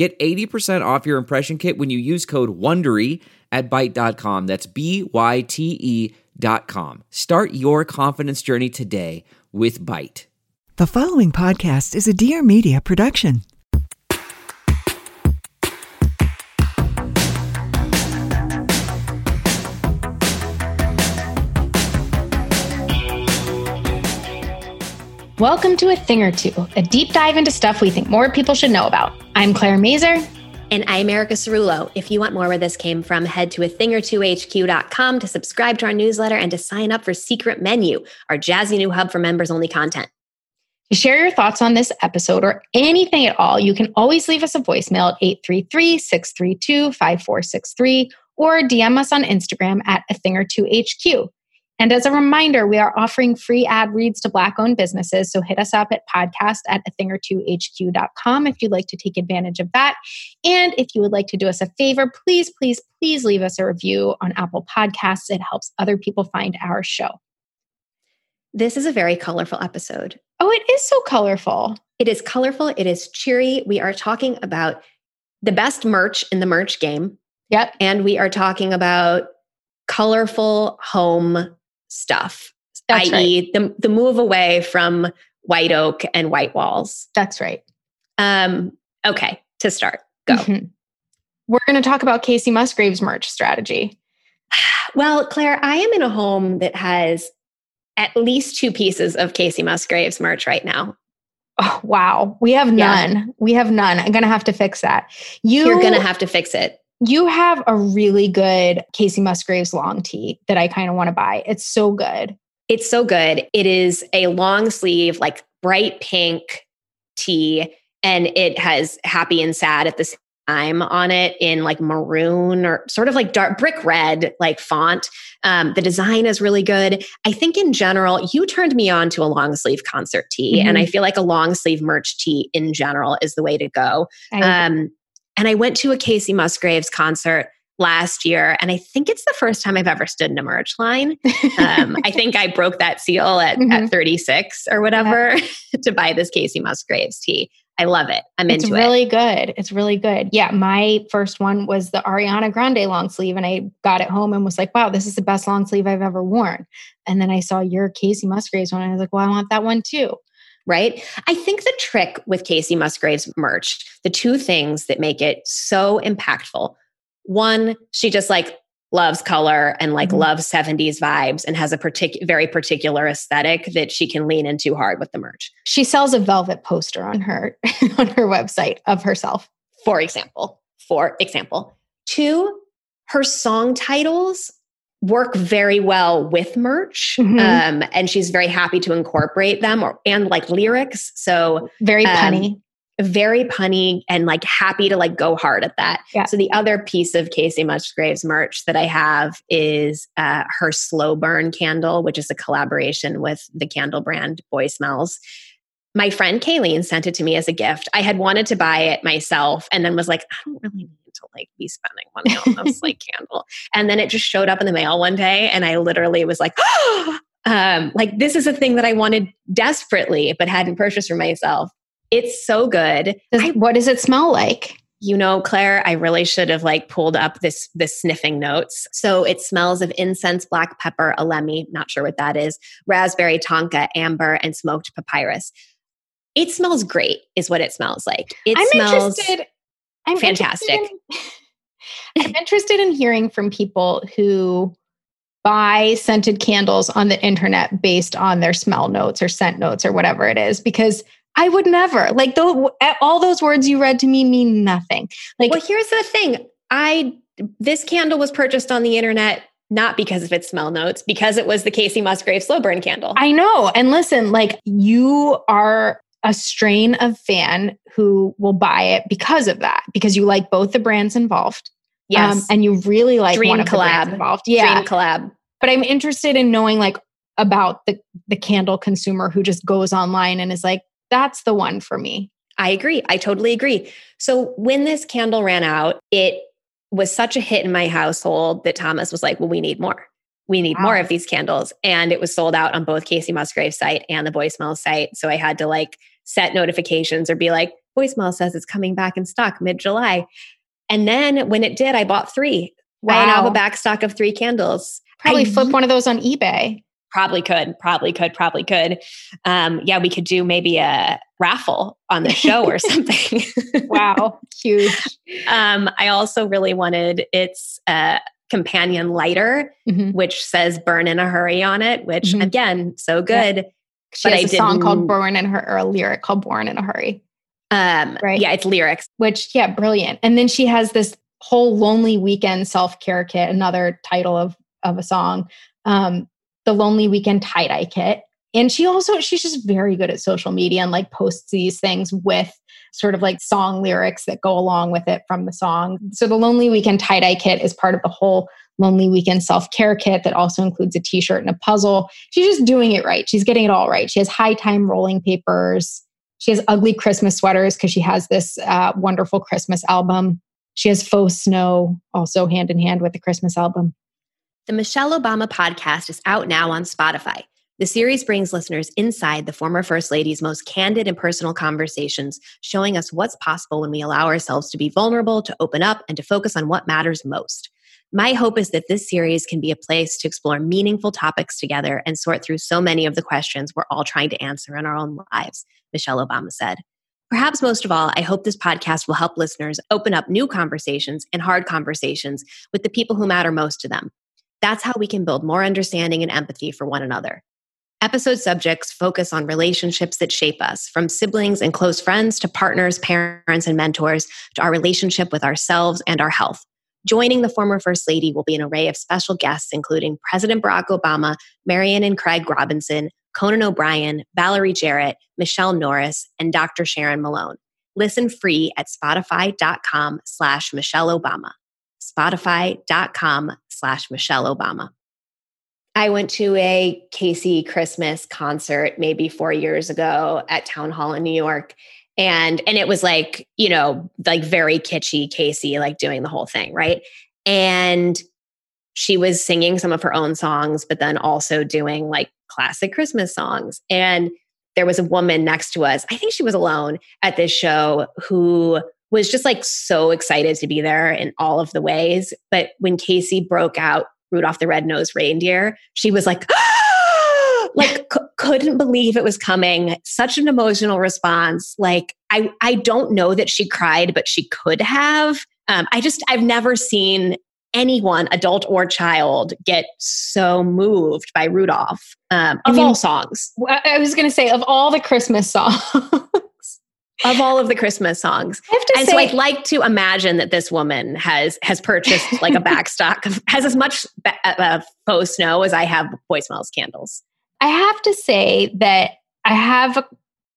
Get 80% off your impression kit when you use code WONDERY at Byte.com. That's B Y T E dot com. Start your confidence journey today with Byte. The following podcast is a Dear Media production. Welcome to A Thing or Two, a deep dive into stuff we think more people should know about. I'm Claire Mazur. And I'm Erica Cerulo. If you want more where this came from, head to a thing or two HQ.com to subscribe to our newsletter and to sign up for Secret Menu, our jazzy new hub for members only content. To share your thoughts on this episode or anything at all, you can always leave us a voicemail at 833 632 5463 or DM us on Instagram at a thing or two HQ. And as a reminder, we are offering free ad reads to Black owned businesses. So hit us up at podcast at a thing or two HQ.com if you'd like to take advantage of that. And if you would like to do us a favor, please, please, please leave us a review on Apple Podcasts. It helps other people find our show. This is a very colorful episode. Oh, it is so colorful. It is colorful, it is cheery. We are talking about the best merch in the merch game. Yep. And we are talking about colorful home stuff, i.e., the, the move away from white oak and white walls. That's right. Um, okay, to start, go. Mhm. We're going to talk about Kacey Musgrave's merch strategy. Well, Claire, I am in a home that has at least two pieces of Kacey Musgraves merch right now. Oh, wow. We have Yeah. none. We have none. I'm going to have to fix that. You, You're going to have to fix it. You have a really good Kacey Musgraves long tee that I kind of want to buy. It's so good. It's so good. It is a long sleeve, like bright pink tee, and it has happy and sad at the same time on it in like maroon or sort of like dark brick red, like font. Um, the design is really good. I think in general, you turned me on to a long sleeve concert tee, and I feel like a long sleeve merch tee in general is the way to go. Um, and I went to a Kacey Musgraves concert last year, and I think it's the first time I've ever stood in a merch line. Um, I think I broke that seal at, Mhm. at 36 or whatever to buy this Kacey Musgraves tee. I love it. I'm into it. it's really good. It's really good. Yeah, my first one was the Ariana Grande long sleeve, and I got it home and was like, "Wow, this is the best long sleeve I've ever worn." And then I saw your Kacey Musgraves one, and I was like, "Well, I want that one too." Right. I think the trick with Kacey Musgraves merch, the two things that make it so impactful one, she just like loves color and like Mhm. loves 70s vibes and has a particular, very particular aesthetic that she can lean into hard with the merch. She sells a velvet poster on her on her website of herself. for example for example two her song titles work very well with merch Mhm. um, and she's very happy to incorporate them or and like lyrics so Very Um, punny. very punny and like happy to like go hard at that Yeah. so the other piece of kacey musgraves merch that i have is uh, her slow burn candle which is a collaboration with the candle brand boy smells my friend Kayleen sent it to me as a gift. I had wanted to buy it myself and then was like, I don't really need to like be spending money on this like candle. And then it just showed up in the mail one day and I literally was like, um, like this is a thing that I wanted desperately but hadn't purchased for myself. It's so good. Does- I what does it smell like? you know claire i really should have like pulled up this this sniffing notes so it smells of incense black pepper elemi not sure what that is raspberry tonka amber and smoked papyrus It smells great, is what it smells like. It I'm smells interested. I'm fantastic. Interested in, I'm interested in hearing from people who buy scented candles on the internet based on their smell notes or scent notes or whatever it is, because I would never like those. All those words you read to me mean nothing. Like, well, here's the thing. I this candle was purchased on the internet not because of its smell notes, because it was the Kacey Musgraves slow burn candle. I know. And listen, like you are a strain of fan who will buy it because of that, because you like both the brands involved. Yes. Um, and you really like Dream one of collab. the brands involved. Yeah. Dream collab. But I'm interested in knowing like about the the candle consumer who just goes online and is like, that's the one for me. I agree. I totally agree. So when this candle ran out, it was such a hit in my household that Thomas was like, well, we need more. We need wow. more of these candles. And it was sold out on both Kacey Musgrave's site and the Boysmell site. So I had to like set notifications or be like, Boysmell says it's coming back in stock mid July. And then when it did, I bought three. Wow. I now have a back stock of three candles. Probably I, flip one of those on eBay. Probably could, probably could, probably could. Um, yeah, we could do maybe a raffle on the show or something. wow, huge. Um, I also really wanted its uh, companion lighter, mm-hmm. which says "Burn in a Hurry" on it. Which mm-hmm. again, so good. Yeah. She but has I a song called "Born in Her" or a lyric called "Born in a Hurry." Um, right? Yeah, it's lyrics. Which yeah, brilliant. And then she has this whole "Lonely Weekend" self care kit, another title of of a song. Um, the Lonely Weekend tie dye kit. And she also, she's just very good at social media and like posts these things with sort of like song lyrics that go along with it from the song. So the Lonely Weekend tie dye kit is part of the whole Lonely Weekend self care kit that also includes a t shirt and a puzzle. She's just doing it right. She's getting it all right. She has high time rolling papers. She has ugly Christmas sweaters because she has this uh, wonderful Christmas album. She has faux snow also hand in hand with the Christmas album. The Michelle Obama podcast is out now on Spotify. The series brings listeners inside the former First Lady's most candid and personal conversations, showing us what's possible when we allow ourselves to be vulnerable, to open up, and to focus on what matters most. My hope is that this series can be a place to explore meaningful topics together and sort through so many of the questions we're all trying to answer in our own lives, Michelle Obama said. Perhaps most of all, I hope this podcast will help listeners open up new conversations and hard conversations with the people who matter most to them that's how we can build more understanding and empathy for one another. Episode subjects focus on relationships that shape us, from siblings and close friends to partners, parents, and mentors, to our relationship with ourselves and our health. Joining the former First Lady will be an array of special guests, including President Barack Obama, Marian and Craig Robinson, Conan O'Brien, Valerie Jarrett, Michele Norris, and Dr. Sharon Malone. Listen free at spotify.com slash Michelle Obama spotify.com slash Michelle Obama. I went to a Kacey Christmas concert maybe four years ago at Town Hall in New York. And and it was like, you know, like very kitschy Kacey, like doing the whole thing, right? And she was singing some of her own songs, but then also doing like classic Christmas songs. And there was a woman next to us, I think she was alone at this show, who was just like so excited to be there in all of the ways. But when Kacey broke out Rudolph the Red-Nosed Reindeer, she was like, like c- couldn't believe it was coming. Such an emotional response. Like I, I don't know that she cried, but she could have. Um, I just, I've never seen anyone, adult or child, get so moved by Rudolph um, of I mean, all songs. I was going to say, of all the Christmas songs, of all of the Christmas songs. and say, so I'd like to imagine that this woman has has purchased like a backstock of, has as much ba- uh, faux snow as I have Boy Smells candles. I have to say that I have a,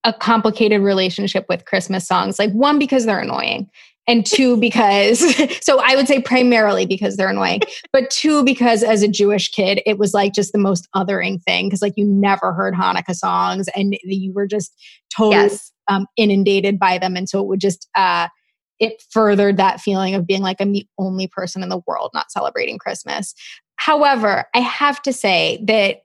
a complicated relationship with Christmas songs. Like one because they're annoying, and two because so i would say primarily because they're annoying but two because as a jewish kid it was like just the most othering thing because like you never heard hanukkah songs and you were just totally yes um, inundated by them. And so it would just, uh, it furthered that feeling of being like, I'm the only person in the world not celebrating Christmas. However, I have to say that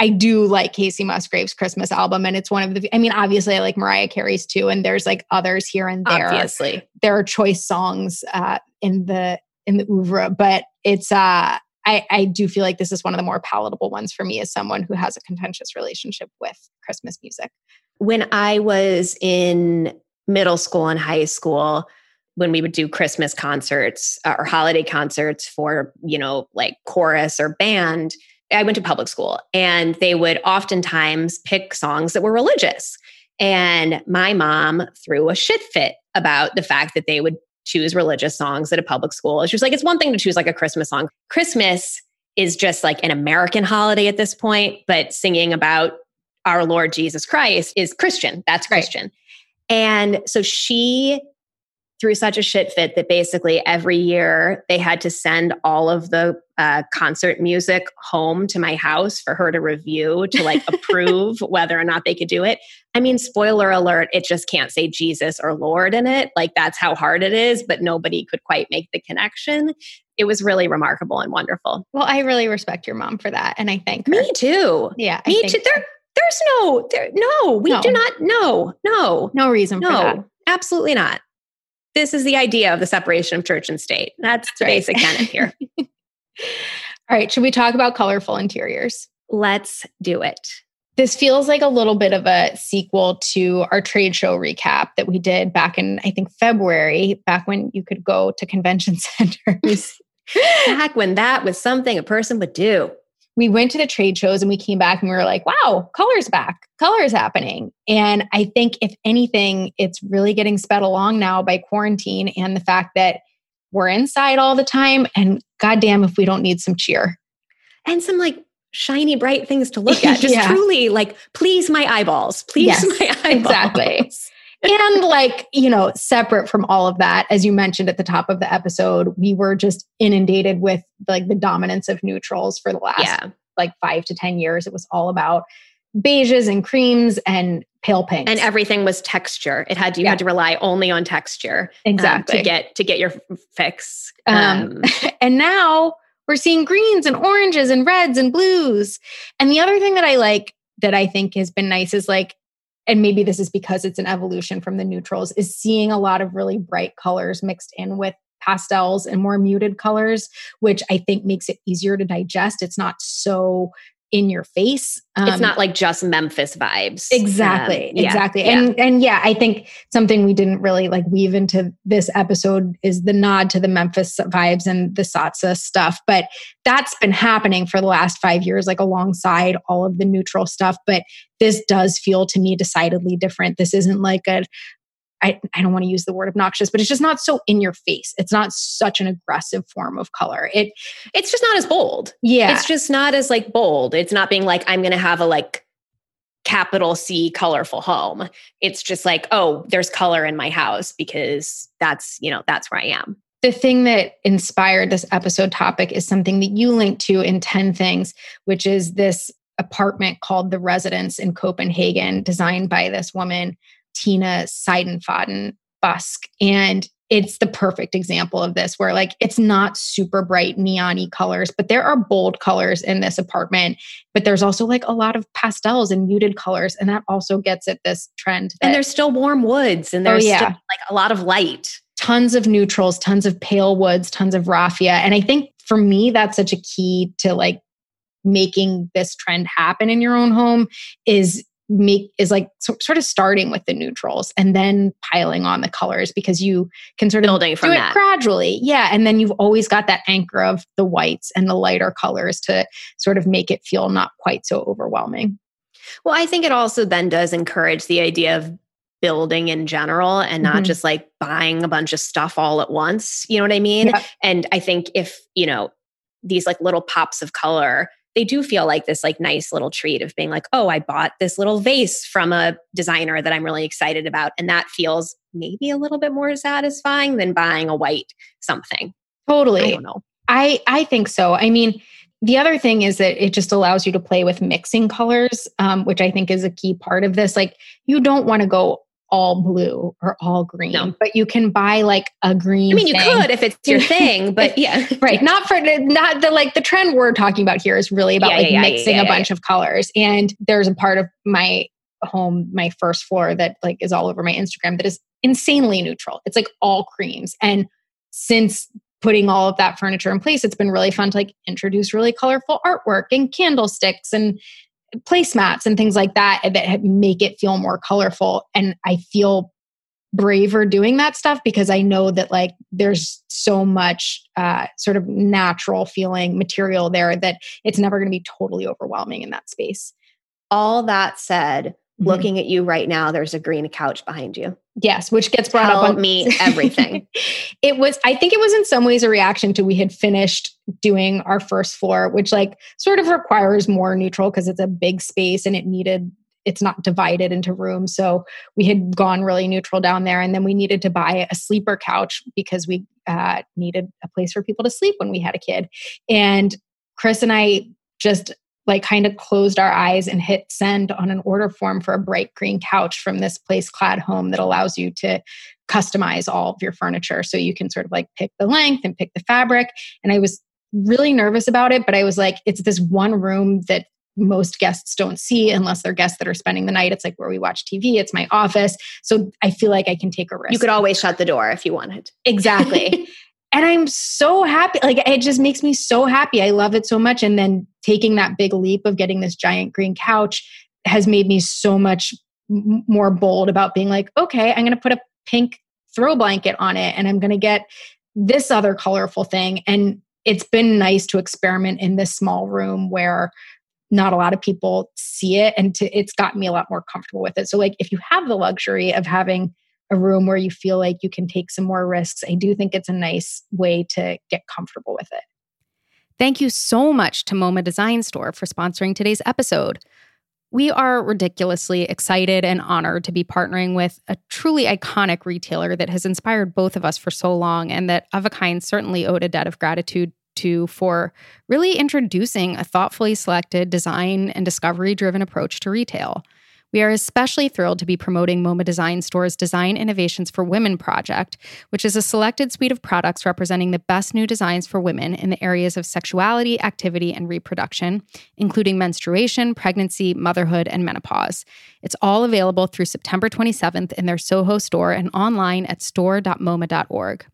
I do like Kacey Musgrave's Christmas album, and it's one of the. I mean, obviously, I like Mariah Carey's too, and there's like others here and there. Obviously, there are choice songs uh, in the in the oeuvre, but it's. uh I, I do feel like this is one of the more palatable ones for me as someone who has a contentious relationship with Christmas music. When I was in middle school and high school, when we would do Christmas concerts uh, or holiday concerts for, you know, like chorus or band, I went to public school and they would oftentimes pick songs that were religious. And my mom threw a shit fit about the fact that they would choose religious songs at a public school. She was like, it's one thing to choose like a Christmas song. Christmas is just like an American holiday at this point, but singing about our Lord Jesus Christ is Christian. That's Christian. Right. And so she threw such a shit fit that basically every year they had to send all of the uh, concert music home to my house for her to review to like approve whether or not they could do it. I mean, spoiler alert, it just can't say Jesus or Lord in it. Like that's how hard it is, but nobody could quite make the connection. It was really remarkable and wonderful. Well, I really respect your mom for that. And I thank her. Me too. Yeah. Me too. There, there's no, there, no, we no. do not, no, no. No reason no, Absolutely not this is the idea of the separation of church and state. That's, That's the right. basic tenet here. All right, should we talk about colorful interiors? Let's do it. This feels like a little bit of a sequel to our trade show recap that we did back in, I think, February, back when you could go to convention centers. back when that was something a person would do we went to the trade shows and we came back and we were like, wow, color's back, color's happening. And I think, if anything, it's really getting sped along now by quarantine and the fact that we're inside all the time. And goddamn, if we don't need some cheer and some like shiny, bright things to look at, just yeah. truly like, please my eyeballs, please yes, my eyeballs. Exactly. And like, you know, separate from all of that, as you mentioned at the top of the episode, we were just inundated with like the dominance of neutrals for the last yeah. like five to 10 years. It was all about beiges and creams and pale pinks. And everything was texture. It had you yeah. had to rely only on texture exactly um, to get to get your fix. Um, um, and now we're seeing greens and oranges and reds and blues. And the other thing that I like that I think has been nice is like and maybe this is because it's an evolution from the neutrals, is seeing a lot of really bright colors mixed in with pastels and more muted colors, which I think makes it easier to digest. It's not so in your face. Um, it's not like just Memphis vibes. Exactly. Um, yeah, exactly. Yeah. And and yeah, I think something we didn't really like weave into this episode is the nod to the Memphis vibes and the Sottsass stuff. But that's been happening for the last five years, like alongside all of the neutral stuff. But this does feel to me decidedly different. This isn't like a I, I don't want to use the word obnoxious, but it's just not so in your face. It's not such an aggressive form of color. It it's just not as bold. Yeah. It's just not as like bold. It's not being like, I'm gonna have a like capital C colorful home. It's just like, oh, there's color in my house because that's, you know, that's where I am. The thing that inspired this episode topic is something that you linked to in 10 Things, which is this apartment called The Residence in Copenhagen, designed by this woman Tina Seidenfaden Busck. And it's the perfect example of this where like it's not super bright neon colors but there are bold colors in this apartment but there's also like a lot of pastels and muted colors and that also gets at this trend that, and there's still warm woods and there's oh, yeah. still like a lot of light tons of neutrals tons of pale woods tons of raffia and i think for me that's such a key to like making this trend happen in your own home is make is like so, sort of starting with the neutrals and then piling on the colors because you can sort of building from do that gradually yeah and then you've always got that anchor of the whites and the lighter colors to sort of make it feel not quite so overwhelming well i think it also then does encourage the idea of building in general and not mm-hmm. just like buying a bunch of stuff all at once you know what i mean yep. and i think if you know these like little pops of color they do feel like this like nice little treat of being like, oh, I bought this little vase from a designer that I'm really excited about. And that feels maybe a little bit more satisfying than buying a white something. Totally. I don't know. I, I think so. I mean, the other thing is that it just allows you to play with mixing colors, um, which I think is a key part of this. Like, you don't want to go all blue or all green, no. but you can buy like a green. I mean, you could if it's your thing, but yeah, right. Not for not the like the trend we're talking about here is really about yeah, like yeah, mixing a bunch of colors. And there's a part of my home, my first floor that like is all over my Instagram that is insanely neutral. It's like all creams. And since putting all of that furniture in place, it's been really fun to like introduce really colorful artwork and candlesticks and placemats and things like that that make it feel more colorful. And I feel braver doing that stuff because I know that like there's so much uh, sort of natural feeling material there that it's never going to be totally overwhelming in that space. All that said, mm-hmm. looking at you right now, there's a green couch behind you. Yes, which gets brought Tell up on me everything. it was, I think it was in some ways a reaction to we had finished doing our first floor, which like sort of requires more neutral because it's a big space and it needed it's not divided into rooms. So we had gone really neutral down there. And then we needed to buy a sleeper couch because we uh, needed a place for people to sleep when we had a kid. And Chris and I just like kind of closed our eyes and hit send on an order form for a bright green couch from this place clad home that allows you to customize all of your furniture so you can sort of like pick the length and pick the fabric and i was really nervous about it but i was like it's this one room that most guests don't see unless they're guests that are spending the night. It's like where we watch TV, it's my office. So I feel like I can take a risk. You could always shut the door if you wanted. Exactly. and I'm so happy. Like it just makes me so happy. I love it so much. And then taking that big leap of getting this giant green couch has made me so much more bold about being like, okay, I'm going to put a pink throw blanket on it and I'm going to get this other colorful thing. And it's been nice to experiment in this small room where not a lot of people see it and to, it's gotten me a lot more comfortable with it so like if you have the luxury of having a room where you feel like you can take some more risks. I do think it's a nice way to get comfortable with it. Thank you so much to moma design store for sponsoring today's episode. We are ridiculously excited and honored to be partnering with a truly iconic retailer that has inspired both of us for so long and that of a kind certainly owed a debt of gratitude to for really introducing a thoughtfully selected design and discovery driven approach to retail. We are especially thrilled to be promoting MoMA Design Store's Design Innovations for Women project, which is a selected suite of products representing the best new designs for women in the areas of sexuality, activity, and reproduction, including menstruation, pregnancy, motherhood, and menopause. It's all available through September 27th in their Soho store and online at store.moma.org.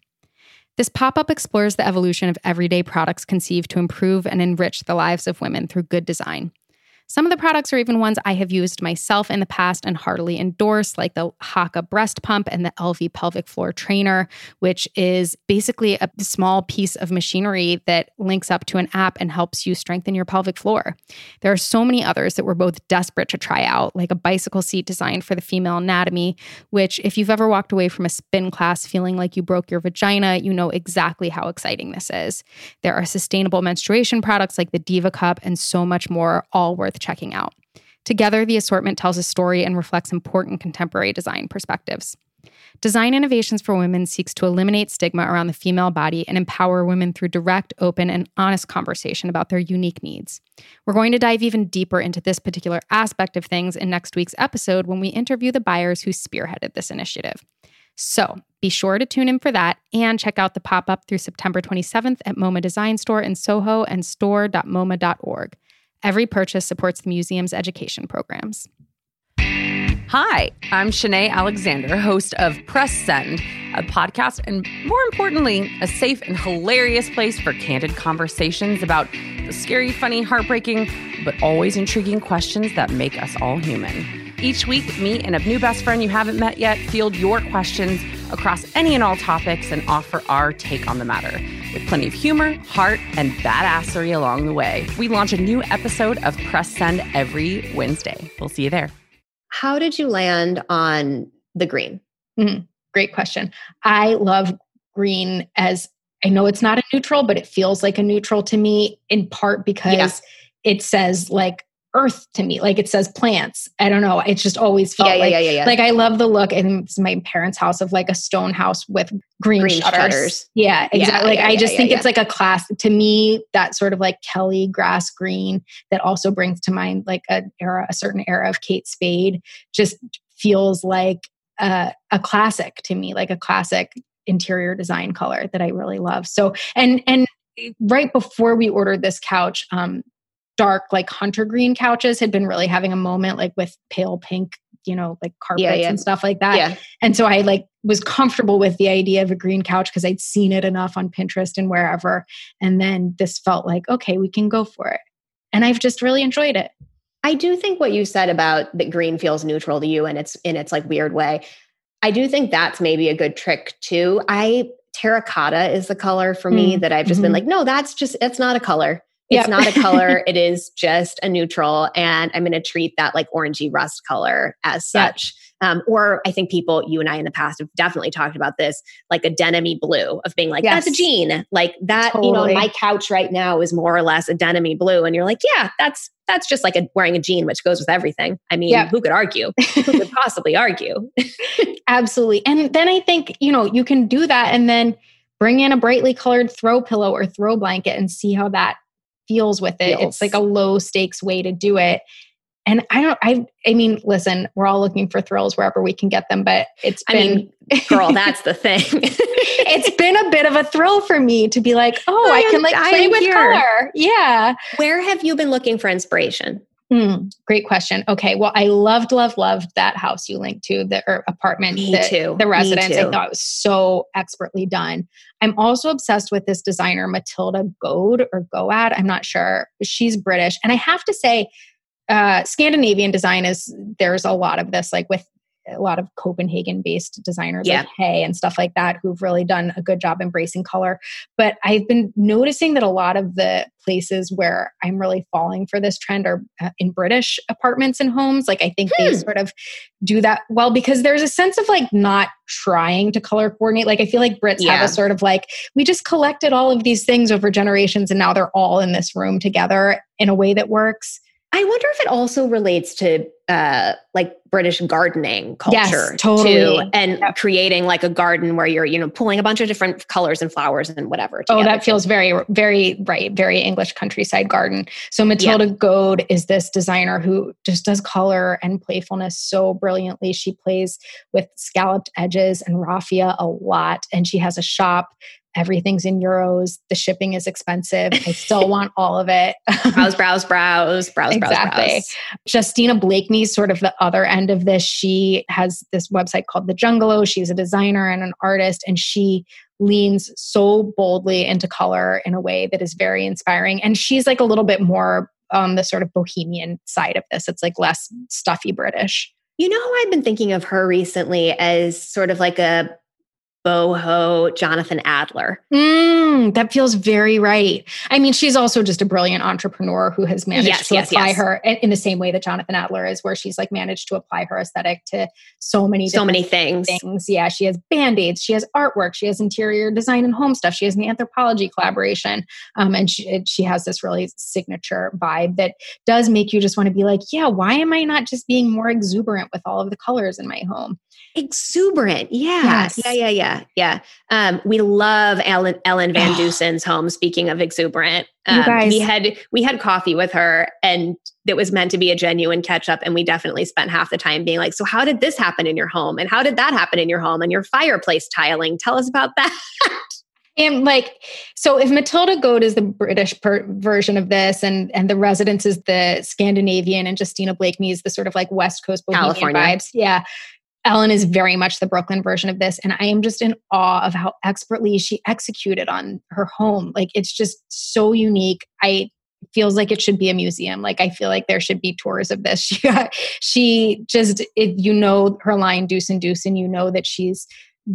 This pop up explores the evolution of everyday products conceived to improve and enrich the lives of women through good design. Some of the products are even ones I have used myself in the past and heartily endorse, like the Haakaa breast pump and the Elvie pelvic floor trainer, which is basically a small piece of machinery that links up to an app and helps you strengthen your pelvic floor. There are so many others that we're both desperate to try out, like a bicycle seat designed for the female anatomy, which, if you've ever walked away from a spin class feeling like you broke your vagina, you know exactly how exciting this is. There are sustainable menstruation products like the Diva Cup and so much more, all worth checking out. Together, the assortment tells a story and reflects important contemporary design perspectives. Design Innovations for Women seeks to eliminate stigma around the female body and empower women through direct, open, and honest conversation about their unique needs. We're going to dive even deeper into this particular aspect of things in next week's episode when we interview the buyers who spearheaded this initiative. So be sure to tune in for that and check out the pop up through September 27th at MoMA Design Store in Soho and store.moma.org. Every purchase supports the museum's education programs. Hi, I'm Shanae Alexander, host of Press Send, a podcast and more importantly, a safe and hilarious place for candid conversations about the scary, funny, heartbreaking, but always intriguing questions that make us all human. Each week, me and a new best friend you haven't met yet field your questions across any and all topics and offer our take on the matter. With plenty of humor, heart, and badassery along the way. We launch a new episode of Press Send every Wednesday. We'll see you there. How did you land on the green? Mm-hmm. Great question. I love green as I know it's not a neutral, but it feels like a neutral to me in part because yeah. it says like earth to me. Like it says plants. I don't know. It's just always felt yeah, like, yeah, yeah, yeah, like I love the look and it's my parents' house of like a stone house with green, green shutters. shutters. Yeah, exactly. like I just think it's like a class to me, that sort of like Kelly grass green that also brings to mind like an era, a certain era of Kate Spade just feels like a, a classic to me, like a classic interior design color that I really love. So and and right before we ordered this couch, um, dark like hunter green couches had been really having a moment like with pale pink you know like carpets yeah, yeah. and stuff like that yeah. and so i like was comfortable with the idea of a green couch because i'd seen it enough on pinterest and wherever and then this felt like okay we can go for it and i've just really enjoyed it I do think what you said about that green feels neutral to you and it's in its like weird way. I do think that's maybe a good trick too. I terracotta is the color for me Mm, that I've just mhm. been like, no, that's just it's not a color. It's Yep. not a color. it is just a neutral, and I'm going to treat that like orangey rust color as such. Um, or I think people, you and I in the past have definitely talked about this, like a denim blue of being like, that's a jean. Like that, you know, my couch right now is more or less a denim blue. And you're like, yeah, that's that's just like a, wearing a jean, which goes with everything. I mean, Yeah. who could argue? who could possibly argue? Absolutely. And then I think, you know, you can do that and then bring in a brightly colored throw pillow or throw blanket and see how that feels with it. Feels. It's like a low stakes way to do it. And I don't I I mean, listen, we're all looking for thrills wherever we can get them, but it's I been mean, girl, that's the thing. it's been a bit of a thrill for me to be like, oh, I, I can am- like play with here. color. Yeah. Where have you been looking for inspiration? Hmm, great question. Okay. Well, I loved, loved, loved that house you linked to, the or apartment, Me the, too. the residence. I thought it was so expertly done. I'm also obsessed with this designer, Matilda Goad or Goad. I'm not sure. She's British. And I have to say, uh, Scandinavian design is, there's a lot of this, like with a lot of Copenhagen based designers Yeah. like Hay and stuff like that who've really done a good job embracing color. But I've been noticing that a lot of the places where I'm really falling for this trend are uh, in British apartments and homes. Like I think they Hmm. sort of do that well because there's a sense of like not trying to color coordinate. Like I feel like Brits have a sort of like, we just collected all of these things over generations and now they're all in this room together in a way that works. I wonder if it also relates to uh, like British gardening culture, Yes, totally. too, and Yep. creating like a garden where you're you know pulling a bunch of different colors and flowers and whatever. Oh, that feels very, very right. Very English countryside garden. So Matilda Goad is this designer who just does color and playfulness so brilliantly. She plays with scalloped edges and raffia a lot, and she has a shop. Everything's in euros. The shipping is expensive. I still want all of it. browse, browse, browse, browse, Exactly. browse, browse. Justina Blakeney's sort of the other end of this. She has this website called The Jungalow. She's a designer and an artist, and she leans so boldly into color in a way that is very inspiring. And she's like a little bit more on the sort of bohemian side of this. It's like less stuffy British. You know, I've been thinking of her recently as sort of like a boho Jonathan Adler. Mm, that feels very right. I mean, she's also just a brilliant entrepreneur who has managed Yes, to yes, apply yes. her in the same way that Jonathan Adler is, where she's like managed to apply her aesthetic to so many So many things. things. Yeah, she has band aids, she has artwork, she has interior design and home stuff, she has an Anthropologie collaboration, um, and she she has this really signature vibe that does make you just want to be like, yeah, why am I not just being more exuberant with all of the colors in my home? Exuberant. Yeah. Yes. Yeah, yeah, yeah. Yeah. Um, we love Ellen Ellen Van Dusen's home. Speaking of exuberant. You Um, guys- we had we had coffee with her and it was meant to be a genuine catch up. And we definitely spent half the time being like, so how did this happen in your home? And how did that happen in your home? And your fireplace tiling? Tell us about that. And like, so if Matilda Goad is the British per- version of this, and and the Residence is the Scandinavian, and Justina Blakeney is the sort of like West Coast Bohemian California. vibes, yeah. Ellen is very much the Brooklyn version of this, and I am just in awe of how expertly she executed on her home. Like, it's just so unique. I feels like it should be a museum. Like, I feel like there should be tours of this. She, she just, if you know her line Dusen Dusen, and you know that she's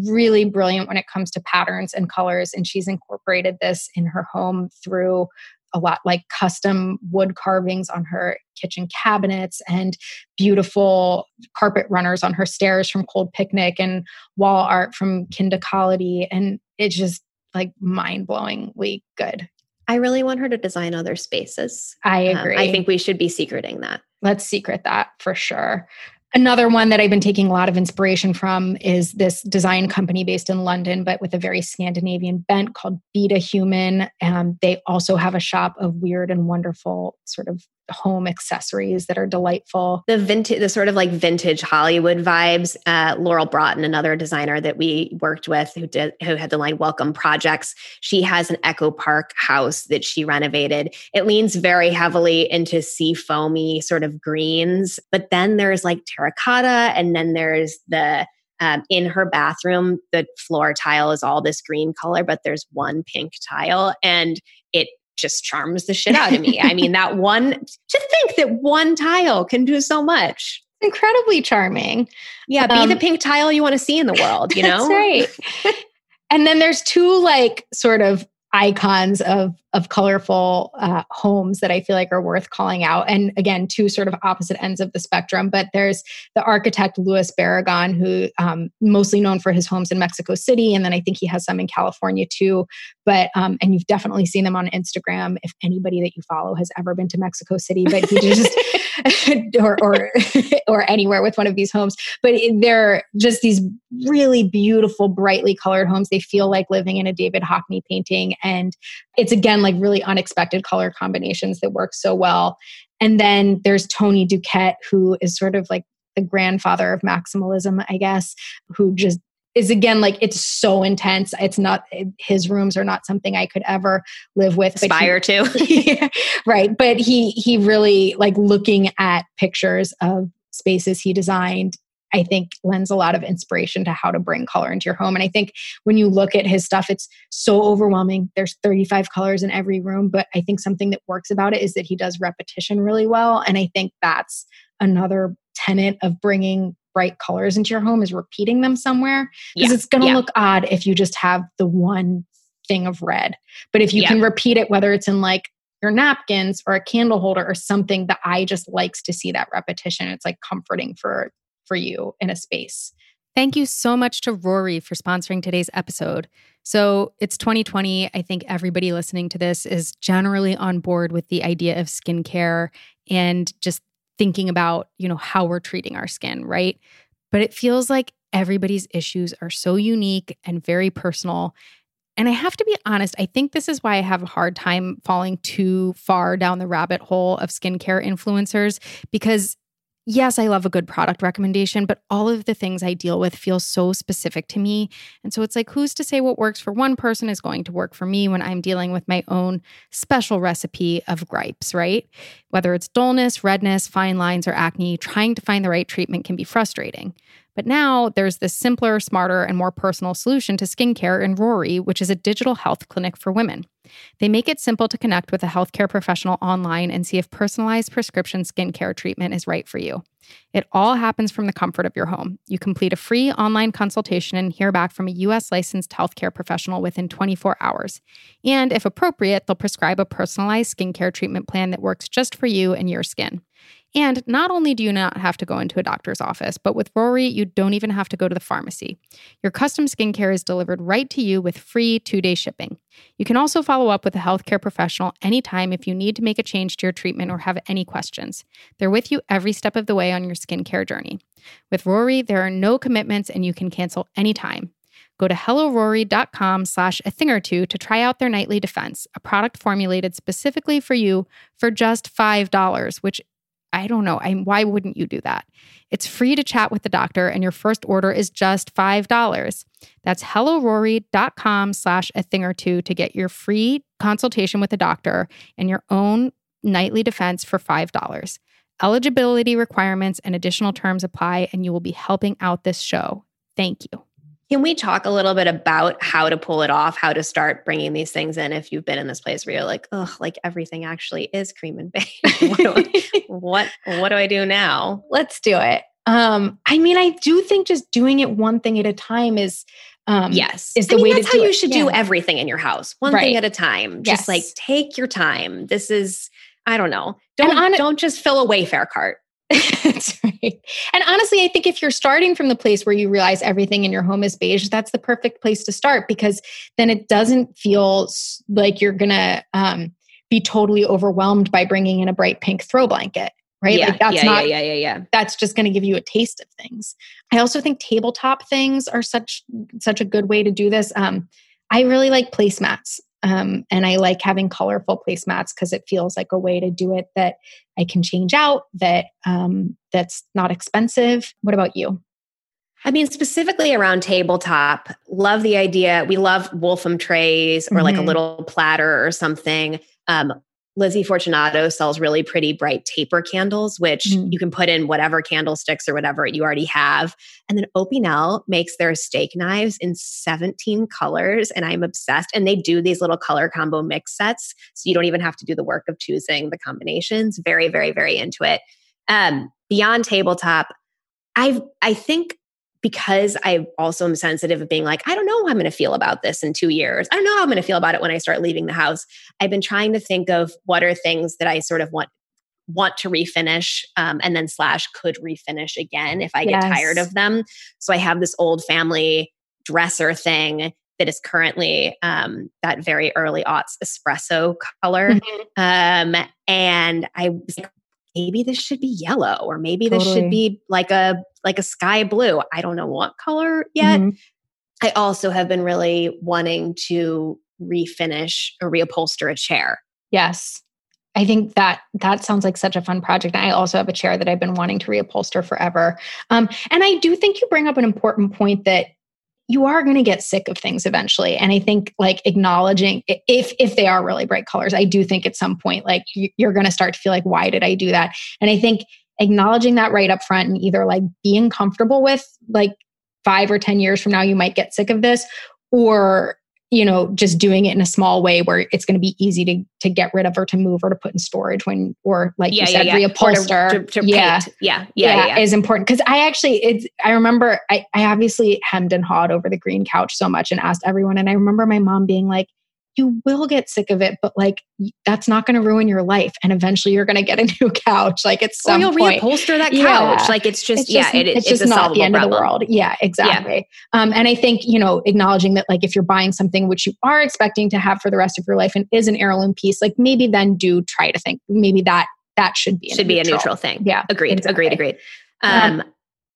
really brilliant when it comes to patterns and colors. And she's incorporated this in her home through a lot like custom wood carvings on her kitchen cabinets and beautiful carpet runners on her stairs from Cold Picnic and wall art from Kindakali. And it's just like mind blowingly good. I really want her to design other spaces. I Um, agree. I think we should be secreting that. Let's secret that for sure. Another one that I've been taking a lot of inspiration from is this design company based in London, but with a very Scandinavian bent called Beata Heuman. Um, they also have a shop of weird and wonderful sort of home accessories that are delightful. the vintage the sort of like vintage hollywood vibes uh, laurel broughton another designer that we worked with who did who had the line welcome projects she has an echo park house that she renovated it leans very heavily into sea foamy sort of greens but then there's like terracotta and then there's the um, in her bathroom the floor tile is all this green color but there's one pink tile and it just charms the shit out of me. I mean, that one, to think that one tile can do so much. Incredibly charming. Yeah, be um, the pink tile you want to see in the world, you know? right. and then there's two like sort of icons of of colorful uh, homes that I feel like are worth calling out. And again, two sort of opposite ends of the spectrum. But there's the architect Luis Barragán, who um, mostly known for his homes in Mexico City, and then I think he has some in California too. But um, and you've definitely seen them on Instagram if anybody that you follow has ever been to Mexico City. But he just or or or anywhere with one of these homes. But they're just these really beautiful, brightly colored homes. They feel like living in a David Hockney painting, and it's again like really unexpected color combinations that work so well. And then there's Tony Duquette, who is sort of like the grandfather of maximalism, I guess, who just is again like it's so intense. It's not his rooms are not something I could ever live with. Aspire he, to, right? But he he really like looking at pictures of spaces he designed I think lends a lot of inspiration to how to bring color into your home. And I think when you look at his stuff, it's so overwhelming. There's 35 colors in every room, but I think something that works about it is that he does repetition really well. And I think that's another tenet of bringing bright colors into your home is repeating them somewhere because yeah. it's going to yeah. look odd if you just have the one thing of red. But if you yeah. can repeat it, whether it's in like your napkins or a candle holder or something, the eye just likes to see that repetition. It's like comforting for for you in a space. Thank you so much to Rory for sponsoring today's episode. So, it's 2020. I think everybody listening to this is generally on board with the idea of skincare and just thinking about, you know, how we're treating our skin, right? But it feels like everybody's issues are so unique and very personal. And I have to be honest, I think this is why I have a hard time falling too far down the rabbit hole of skincare influencers because yes, I love a good product recommendation, but all of the things I deal with feel so specific to me. And so it's like, who's to say what works for one person is going to work for me when I'm dealing with my own special recipe of gripes, right? Whether it's dullness, redness, fine lines, or acne, trying to find the right treatment can be frustrating. But now there's this simpler, smarter, and more personal solution to skincare in Rory, which is a digital health clinic for women. They make it simple to connect with a healthcare professional online and see if personalized prescription skincare treatment is right for you. It all happens from the comfort of your home. You complete a free online consultation and hear back from a US licensed healthcare professional within 24 hours. And if appropriate, they'll prescribe a personalized skincare treatment plan that works just for you and your skin. And not only do you not have to go into a doctor's office, but with Rory, you don't even have to go to the pharmacy. Your custom skincare is delivered right to you with free two day shipping. You can also follow up with a healthcare professional anytime if you need to make a change to your treatment or have any questions. They're with you every step of the way on your skincare journey. With Rory, there are no commitments and you can cancel anytime. Go to hellorory.com slash a thing or two to try out their nightly defense, a product formulated specifically for you for just $5, which I don't know. I, why wouldn't you do that? It's free to chat with the doctor, and your first order is just $5. That's hellorory.com slash a thing or two to get your free consultation with a doctor and your own nightly defense for $5. Eligibility requirements and additional terms apply, and you will be helping out this show. Thank you. Can we talk a little bit about how to pull it off, how to start bringing these things in if you've been in this place where you're like, oh, like everything actually is cream and baked. what, I, what, what do I do now? Let's do it. Um, I mean, I do think just doing it one thing at a time is um, yes, is the I mean, way that's to how you it. should yeah. do everything in your house, one right. thing at a time. Just yes. like take your time. This is, I don't know. Don't on, don't just fill a Wayfair cart. And honestly, I think if you're starting from the place where you realize everything in your home is beige, that's the perfect place to start because then it doesn't feel like you're going to um, be totally overwhelmed by bringing in a bright pink throw blanket. Right. Yeah, like that's yeah, not, yeah, yeah, yeah, yeah. That's just going to give you a taste of things. I also think tabletop things are such, such a good way to do this. Um, I really like placemats. Um, and I like having colorful placemats because it feels like a way to do it that I can change out, that um, that's not expensive. What about you? I mean, specifically around tabletop, love the idea. We love Wolfum trays or mm-hmm. like a Mhm. little platter or something. Um, Lizzie Fortunato sells really pretty bright taper candles, which Mm. you can put in whatever candlesticks or whatever you already have. And then Opinel makes their steak knives in 17 colors, and I'm obsessed. And they do these little color combo mix sets, so you don't even have to do the work of choosing the combinations. Very, very, very into it. Um, beyond tabletop, I I think because I also am sensitive of being like, I don't know how I'm going to feel about this in two years. I don't know how I'm going to feel about it when I start leaving the house. I've been trying to think of what are things that I sort of want want to refinish um, and then slash could refinish again if I get Yes. tired of them. So I have this old family dresser thing that is currently um, that very early aughts espresso color. Mm-hmm. Um, and I was like, maybe this should be yellow or maybe this should be like a like a sky blue. I don't know what color yet. Mhm. I also have been really wanting to refinish or reupholster a chair. Yes. I think that that sounds like such a fun project. And I also have a chair that I've been wanting to reupholster forever. Um, and I do think you bring up an important point that you are going to get sick of things eventually. And I think like acknowledging if if they are really bright colors, I do think at some point like you're going to start to feel like why did I do that? And I think acknowledging that right up front and either like being comfortable with like 5 or 10 years from now you might get sick of this or you know just doing it in a small way where it's going to be easy to to get rid of or to move or to put in storage when or like you said Or to- reupholster to, to yeah paint. Yeah, yeah, yeah. yeah. is important because I actually it's I remember I, I obviously hemmed and hawed over the green couch so much and asked everyone and I remember my mom being like you will get sick of it but like that's not going to ruin your life and eventually you're going to get a new couch like it's or some you'll point reupholster that couch. Yeah. Like it's just, it's yeah, it, it's, it's, just a not the end problem. of the world. Yeah, exactly. Um, and I think you know acknowledging that like if you're buying something which you are expecting to have for the rest of your life and is an heirloom piece, like maybe then do try to think maybe that that should be Should be a neutral thing. Yeah, Agreed. exactly. Agreed. Agreed. Yeah. Um,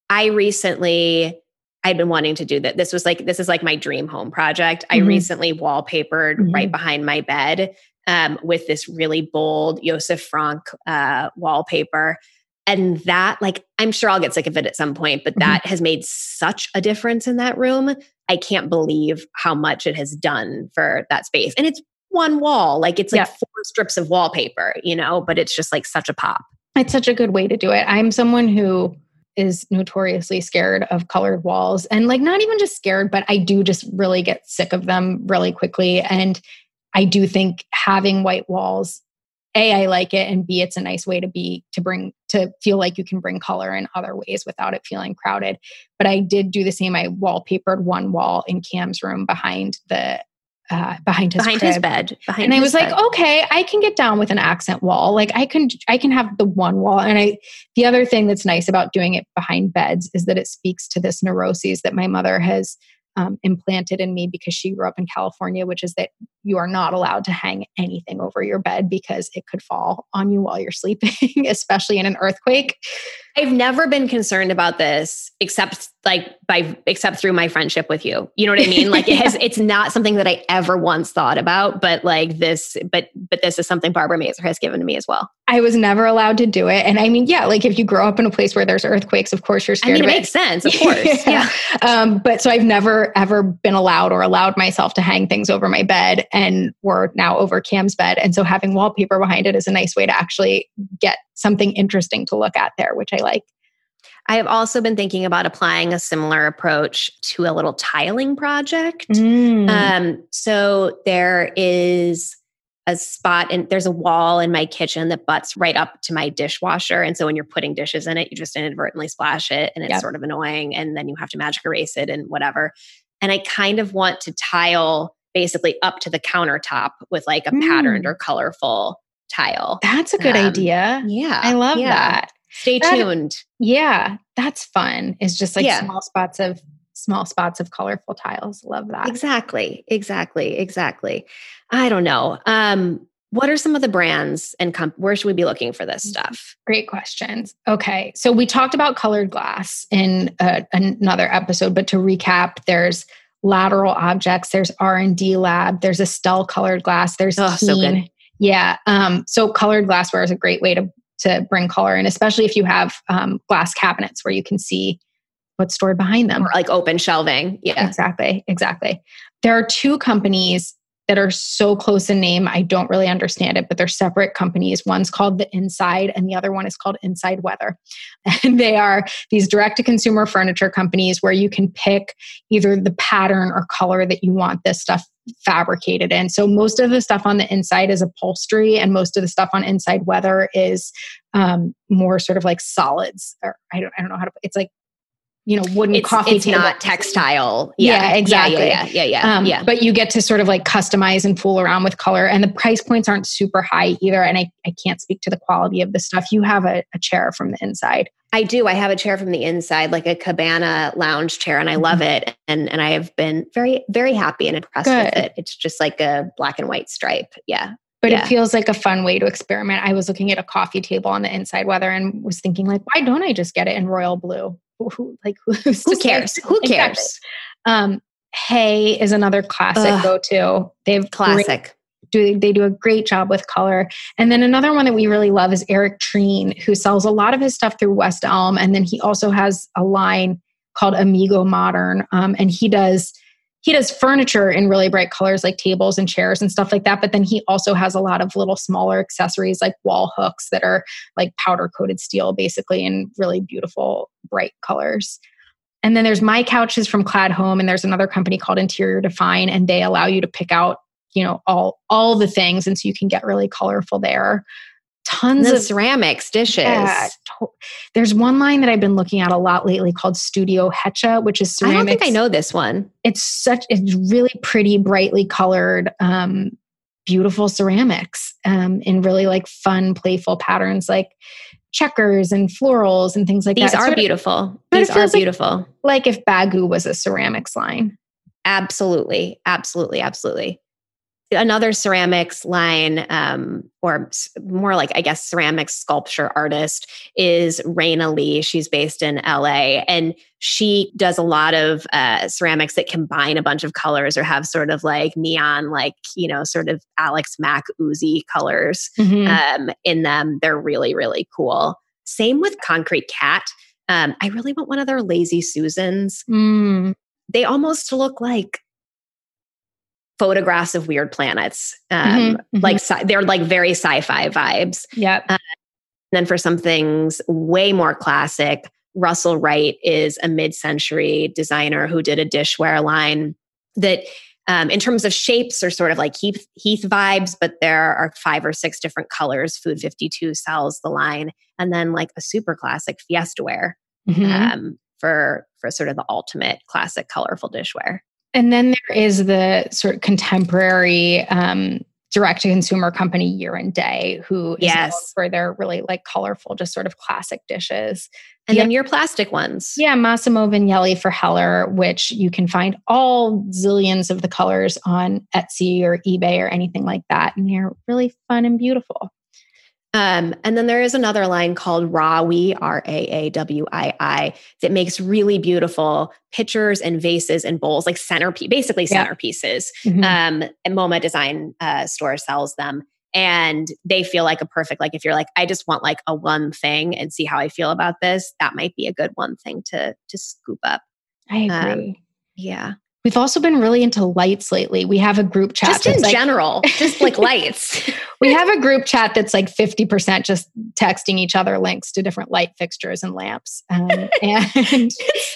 I recently, I'd been wanting to do that. This was like, this is like my dream home project. I Mhm. recently wallpapered Mhm. right behind my bed um, with this really bold Josef Frank uh, wallpaper. And that, like, I'm sure I'll get sick of it at some point, but Mhm. that has made such a difference in that room. I can't believe how much it has done for that space. And it's one wall, like, it's like Yeah. four strips of wallpaper, you know, but it's just like such a pop. It's such a good way to do it. I'm someone who is notoriously scared of colored walls and like not even just scared, but I do just really get sick of them really quickly. And I do think having white walls, A, I like it, and B, it's a nice way to be to bring to feel like you can bring color in other ways without it feeling crowded. But I did do the same. I wallpapered one wall in Cam's room behind the uh, behind his behind his bed. Behind and I was like, bed. okay, I can get down with an accent wall. Like I can I can have the one wall. And I the other thing that's nice about doing it behind beds is that it speaks to this neuroses that my mother has um, implanted in me because she grew up in California, which is that you are not allowed to hang anything over your bed because it could fall on you while you're sleeping, especially in an earthquake. I've never been concerned about this except like by except through my friendship with you. You know what I mean? Like it has it's not something that I ever once thought about, but like this but but this is something Barbara Mazur has given to me as well. I was never allowed to do it. And I mean, yeah, like if you grow up in a place where there's earthquakes, of course you're I scared mean, it it. makes sense, of course. yeah. um, but so I've never ever been allowed or allowed myself to hang things over my bed, and we're now over Cam's bed, and so having wallpaper behind it is a nice way to actually get something interesting to look at there, which I like. I have also been thinking about applying a similar approach to a little tiling project. Mm. Um, so there is a spot and there's a wall in my kitchen that butts right up to my dishwasher. And so when you're putting dishes in it, you just inadvertently splash it and it's Yep. sort of annoying. And then you have to magic erase it and whatever. And I kind of want to tile basically up to the countertop with like a patterned Mm. or colorful tile. That's a good Um, idea. Yeah. I love yeah. that. Stay That- tuned. Yeah, that's fun. It's just like Yeah. small spots of small spots of colorful tiles. Love that. Exactly. Exactly. Exactly. I don't know. Um, what are some of the brands and comp- where should we be looking for this stuff? Great questions. Okay, so we talked about colored glass in uh, another episode, but to recap, there's lateral objects, there's R and D lab, there's Estelle colored glass, there's Oh, so good. Keen. Yeah, um, so colored glassware is a great way to to bring color in, especially if you have um, glass cabinets where you can see what's stored behind them. Or like open shelving. Yeah. Exactly, exactly. There are two companies that are so close in name. I don't really understand it, but they're separate companies. One's called The Inside, and the other one is called Inside Weather. And they are these direct to consumer furniture companies where you can pick either the pattern or color that you want this stuff fabricated in. So most of the stuff on the inside is upholstery, and most of the stuff on Inside Weather is um, more sort of like solids. Or I don't, I don't know how to. It's like you know wooden it's, coffee it's table. not textile Yeah, exactly. yeah yeah yeah yeah, Um, yeah. But you get to sort of like customize and fool around with color, and the price points aren't super high either. And I, I can't speak to the quality of the stuff. You have a, a chair from the inside. I do. I have a chair from the inside, like a cabana lounge chair, and I love Mm-hmm. it. And and I have been very, very happy and impressed with it. It's just like a black and white stripe. Yeah. But Yeah. it feels like a fun way to experiment. I was looking at a coffee table on the inside weather and was thinking, like, why don't I just get it in royal blue? Who, like, who's Who to cares? Who Exactly. cares? Um, Hay is another classic go-to. They have great Classic. do they do a great job with color. And then another one that we really love is Eric Trine, who sells a lot of his stuff through West Elm, and then he also has a line called Amigo Modern, um, and he does he does furniture in really bright colors like tables and chairs and stuff like that. But then he also has a lot of little smaller accessories like wall hooks that are like powder coated steel, basically in really beautiful bright colors. And then there's my couches from Clad Home, and there's another company called Interior Define, and they allow you to pick out, you know, all all the things, and so you can get really colorful there. Tons of ceramics, dishes. yeah, there's one line that I've been looking at a lot lately called Studio hecha which is ceramics. I don't think I know this one. It's such it's really pretty, brightly colored, um, beautiful ceramics um, in really like fun, playful patterns like checkers and florals and things like These that. Are beautiful. of These are like- beautiful. like if Baggu was a ceramics line. Absolutely. Absolutely. Absolutely. Another ceramics line, um, or more like, I guess, ceramics sculpture artist is Raina Lee. She's based in LA and she does a lot of uh, ceramics that combine a bunch of colors or have sort of like neon, like, you know, sort of Alex Mack oozy colors um, in them. They're really, really cool. Same with Concrete Cat. Um, I really want one of their Lazy Susans. Mm. They almost look like photographs of weird planets. Um, Mhm, mhm. Like sci- they're like very sci-fi vibes. Yep. And then for some things way more classic, Russel Wright is a mid-century designer who did a dishware line that um, in terms of shapes are sort of like Heath, Heath vibes, but there are five or six different colors. Food 52 sells the line. And then like a super classic Fiesta ware Mhm. um, for, for sort of the ultimate classic colorful dishware. And then there is the sort of contemporary um, direct to consumer company Year and Day, who is known Yes. for their really like colorful, just sort of classic dishes. And Yeah. then your plastic ones. Yeah, Massimo Vignelli for Heller, which you can find all zillions of the colors on Etsy or eBay or anything like that. And they're really fun and beautiful. Um, and then there is another line called Raawii, R A A W I I, that makes really beautiful pitchers and vases and bowls, like centerpiece, basically Yeah. centerpieces. Mhm. Um, and MoMA Design uh, Store sells them. And they feel like a perfect, like if you're like, I just want like a one thing and see how I feel about this, that might be a good one thing to to scoop up. I agree. Um, Yeah. We've also been really into lights lately. We have a group chat. Just in like- general, just like lights. we have a group chat that's like 50% just texting each other links to different light fixtures and lamps. Um, and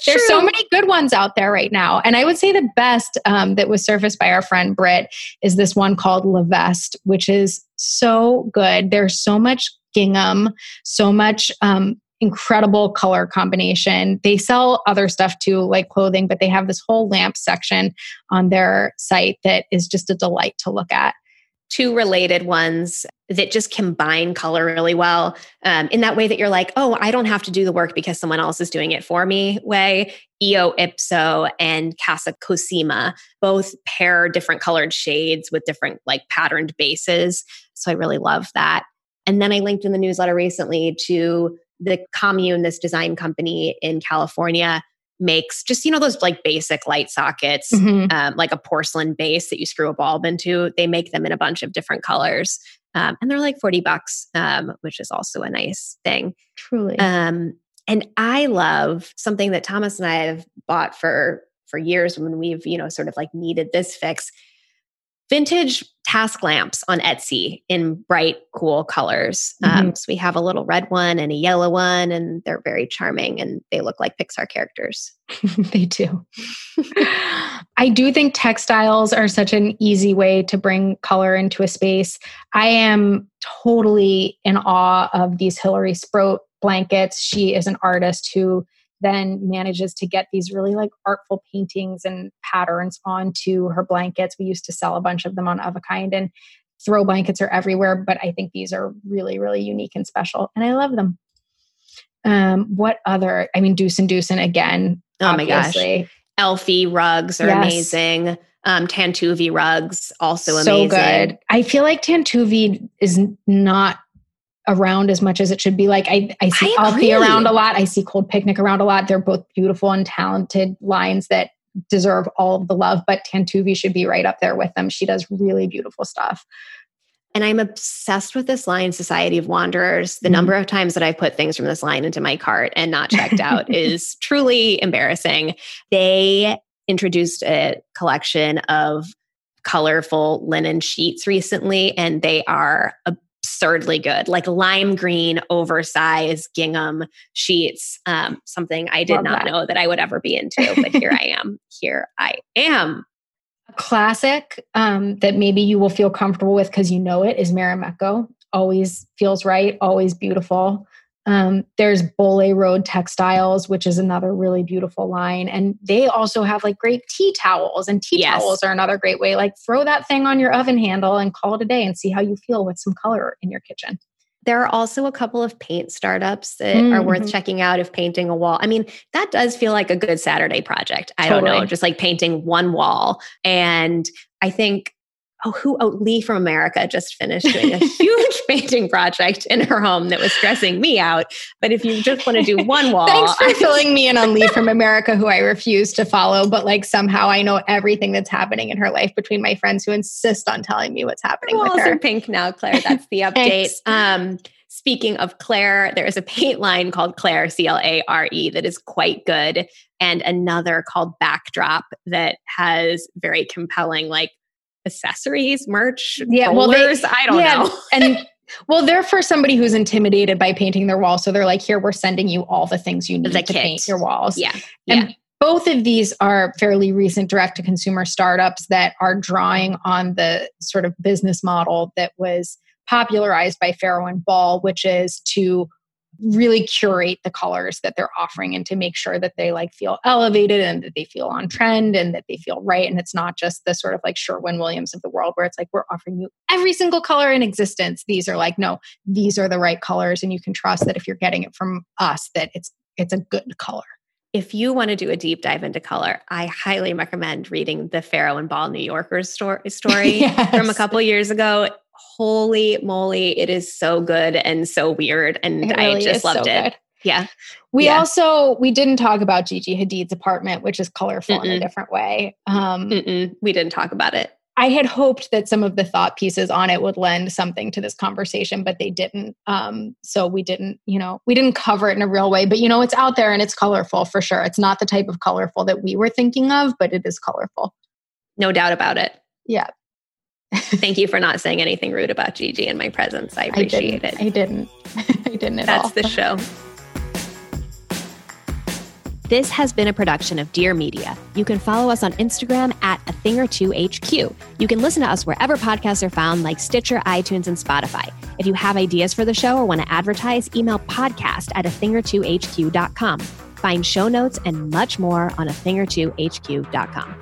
there's so many good ones out there right now. And I would say the best um, that was surfaced by our friend Britt is this one called Levest, which is so good. There's so much gingham, so much um, incredible color combination. They sell other stuff too, like clothing, but they have this whole lamp section on their site that is just a delight to look at. two related ones that just combine color really well um, in that way that you're like, oh, I don't have to do the work because someone else is doing it for me way. Io Ipso and Casa Cosima both pair different colored shades with different like patterned bases. So I really love that. And then I linked in the newsletter recently to the commune, this design company in California makes just, you know, those like basic light sockets Mhm. um, like a porcelain base that you screw a bulb into. They make them in a bunch of different colors. Um, and they're like 40 bucks, um, which is also a nice thing. Truly. Um, and I love something that Thomas and I have bought for for years when we've, you know, sort of like needed this fix. Vintage task lamps on Etsy in bright, cool colors. Um, Mm-hmm. so we have a little red one and a yellow one, and they're very charming and they look like Pixar characters. they do. I do think textiles are such an easy way to bring color into a space. I am totally in awe of these Hillary Sproat blankets. She is an artist who then manages to get these really like artful paintings and patterns onto her blankets. We used to sell a bunch of them on Of a Kind and throw blankets are everywhere, but I think these are really, really unique and special. And I love them. Um, what other? I mean, Dusen Dusen and again. Oh my gosh. Elfie rugs are Yes. amazing. Um, Tantuvi rugs also so amazing. good. I feel like Tantuvi is not around as much as it should be. Like I, I see I Alfie around a lot. I see Cold Picnic around a lot. They're both beautiful and talented lines that deserve all of the love. But Tantuvi should be right up there with them. She does really beautiful stuff. And I'm obsessed with this line, Society of Wanderers. The Mhm. number of times that I've put things from this line into my cart and not checked out is truly embarrassing. They introduced a collection of colorful linen sheets recently, and they are absurdly good like lime green, oversized gingham sheets. Um, something I did Love not that. know that I would ever be into, but here I am. Here I am. A classic um, that maybe you will feel comfortable with because you know it is Marimekko. Always feels right, always beautiful. Um, there's Bole Road Textiles, which is another really beautiful line. And they also have like great tea towels, and tea Yes. towels are another great way. Like throw that thing on your oven handle and call it a day and see how you feel with some color in your kitchen. There are also a couple of paint startups that are worth checking out if painting a wall. I mean, that does feel like a good Saturday project. I don't know, just like painting one wall. And I think, oh, who, oh, Lee from America just finished doing a huge painting project in her home that was stressing me out. But if you just want to do one wall, Thanks for filling me in on Lee from America, who I refuse to follow, but like somehow I know everything that's happening in her life between my friends who insist on telling me what's happening with walls her. are pink now, Claire. That's the update. Um, speaking of Claire, there is a paint line called Clare, C L A R E, that is quite good, and another called Backdrop that has very compelling, like accessories, merch, Yeah, well, they, I don't Yeah, know. and well, they're for somebody who's intimidated by painting their wall. So they're like, here, we're sending you all the things you need The to kit. paint your walls. Yeah, And yeah. both of these are fairly recent direct to consumer startups that are drawing on the sort of business model that was popularized by Farrow and Ball, which is to really curate the colors that they're offering and to make sure that they like feel elevated and that they feel on trend and that they feel right. And it's not just the sort of like Sherwin Williams of the world where it's like we're offering you every single color in existence. These are like no these are the right colors. And you can trust that if you're getting it from us that it's it's a good color. If you want to do a deep dive into color, I highly recommend reading the Farrow and Ball New Yorkers sto- story from a couple years ago. Holy moly, it is so good and so weird. And It I just loved so it. good. Yeah. We Yeah. also we didn't talk about Gigi Hadid's apartment, which is colorful in a different way. Um, Mm-mm, we didn't talk about it. I had hoped that some of the thought pieces on it would lend something to this conversation, but they didn't. Um, so we didn't, you know, we didn't cover it in a real way. But you know, it's out there and it's colorful for sure. It's not the type of colorful that we were thinking of, but it is colorful. No doubt about it. Yeah, Thank you for not saying anything rude about Gigi in my presence. I I appreciate didn't. it. I didn't. I didn't at That's all. the show. This has been a production of Dear Media. You can follow us on Instagram at a thing or two HQ. You can listen to us wherever podcasts are found, like Stitcher, iTunes, and Spotify. If you have ideas for the show or want to advertise, email podcast at a thing or two HQ.com. Find show notes and much more on a thing or two HQ.com.